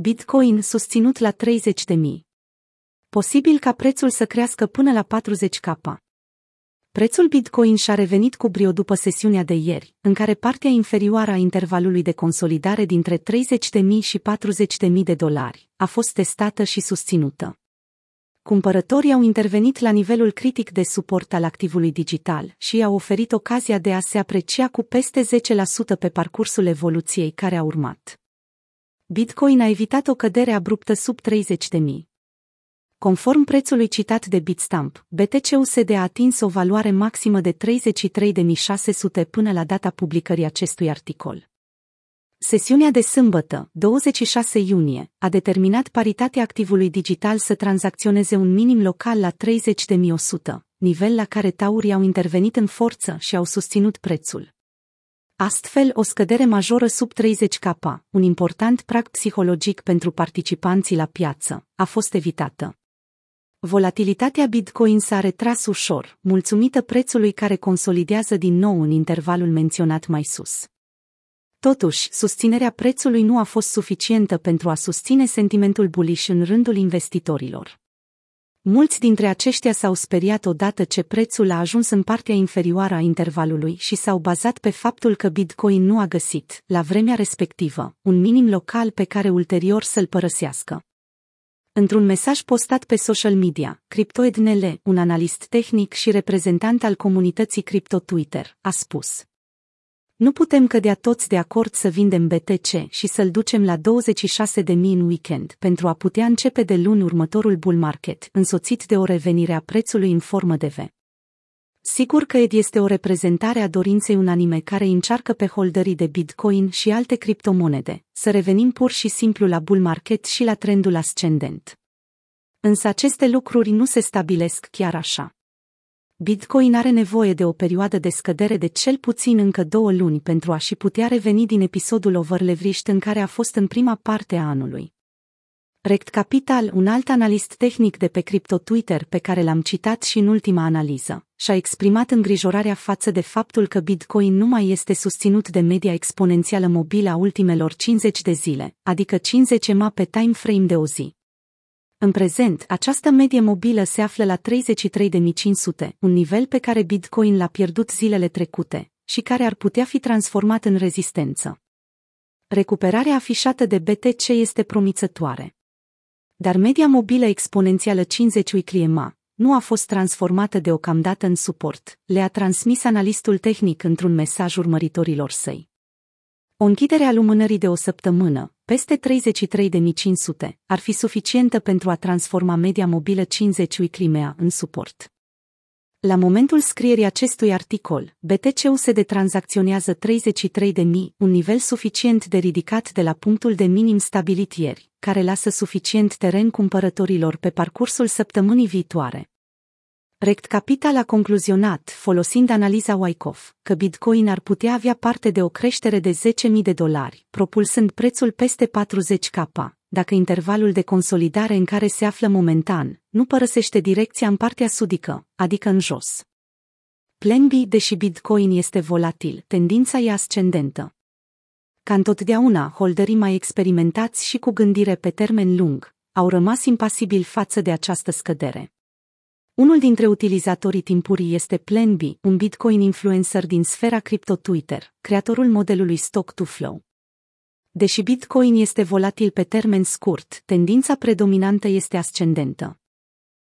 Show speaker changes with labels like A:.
A: Bitcoin susținut la 30 de mii. Posibil ca prețul să crească până la 40 k. Prețul Bitcoin și-a revenit cu brio după sesiunea de ieri, în care partea inferioară a intervalului de consolidare dintre 30.000 și 40.000 de dolari a fost testată și susținută. Cumpărătorii au intervenit la nivelul critic de suport al activului digital și i-au oferit ocazia de a se aprecia cu peste 10% pe parcursul evoluției care a urmat. Bitcoin a evitat o cădere abruptă sub 30.000. Conform prețului citat de Bitstamp, BTC-USD a atins o valoare maximă de 33.600 până la data publicării acestui articol. Sesiunea de sâmbătă, 26 iunie, a determinat paritatea activului digital să tranzacționeze un minim local la 30.100, nivel la care taurii au intervenit în forță și au susținut prețul. Astfel, o scădere majoră sub 30 k, un important prag psihologic pentru participanții la piață, a fost evitată. Volatilitatea Bitcoin s-a retras ușor, mulțumită prețului care consolidează din nou în intervalul menționat mai sus. Totuși, susținerea prețului nu a fost suficientă pentru a susține sentimentul bullish în rândul investitorilor. Mulți dintre aceștia s-au speriat odată ce prețul a ajuns în partea inferioară a intervalului și s-au bazat pe faptul că Bitcoin nu a găsit, la vremea respectivă, un minim local pe care ulterior să-l părăsească. Într-un mesaj postat pe social media, CryptoEdNL, un analist tehnic și reprezentant al comunității Crypto Twitter, a spus Nu putem cădea toți de acord să vindem BTC și să-l ducem la 26.000 în weekend pentru a putea începe de luni următorul bull market, însoțit de o revenire a prețului în formă de V. Sigur că ED este o reprezentare a dorinței unanime care încearcă pe holderii de Bitcoin și alte criptomonede, să revenim pur și simplu la bull market și la trendul ascendent. Însă aceste lucruri nu se stabilesc chiar așa. Bitcoin are nevoie de o perioadă de scădere de cel puțin încă două luni pentru a și putea reveni din episodul overleveraged în care a fost în prima parte a anului. Rect Capital, un alt analist tehnic de pe Crypto Twitter pe care l-am citat și în ultima analiză, și-a exprimat îngrijorarea față de faptul că Bitcoin nu mai este susținut de media exponențială mobilă a ultimelor 50 de zile, adică 50 EMA pe time frame de o zi. În prezent, această medie mobilă se află la 33.500, un nivel pe care Bitcoin l-a pierdut zilele trecute și care ar putea fi transformat în rezistență. Recuperarea afișată de BTC este promițătoare dar media mobilă exponențială 50 weekly EMA nu a fost transformată deocamdată în suport, le-a transmis analistul tehnic într-un mesaj urmăritorilor săi. O închidere a lumânării de o săptămână, peste 33.500, ar fi suficientă pentru a transforma media mobilă 50 weekly EMA în suport. La momentul scrierii acestui articol, BTC-USD tranzacționează 33.000, un nivel suficient de ridicat de la punctul de minim stabilit ieri, care lasă suficient teren cumpărătorilor pe parcursul săptămânii viitoare. Rect Capital a concluzionat, folosind analiza Wyckoff, că Bitcoin ar putea avea parte de o creștere de 10.000 de dolari, propulsând prețul peste 40 k dacă intervalul de consolidare în care se află momentan nu părăsește direcția în partea sudică, adică în jos. Plan B, deși Bitcoin este volatil, tendința e ascendentă. Ca întotdeauna, holderii mai experimentați și cu gândire pe termen lung au rămas impasibili față de această scădere. Unul dintre utilizatorii timpurii este Plan B, un Bitcoin influencer din sfera cripto Twitter, creatorul modelului Stock to Flow. Deși Bitcoin este volatil pe termen scurt, tendința predominantă este ascendentă.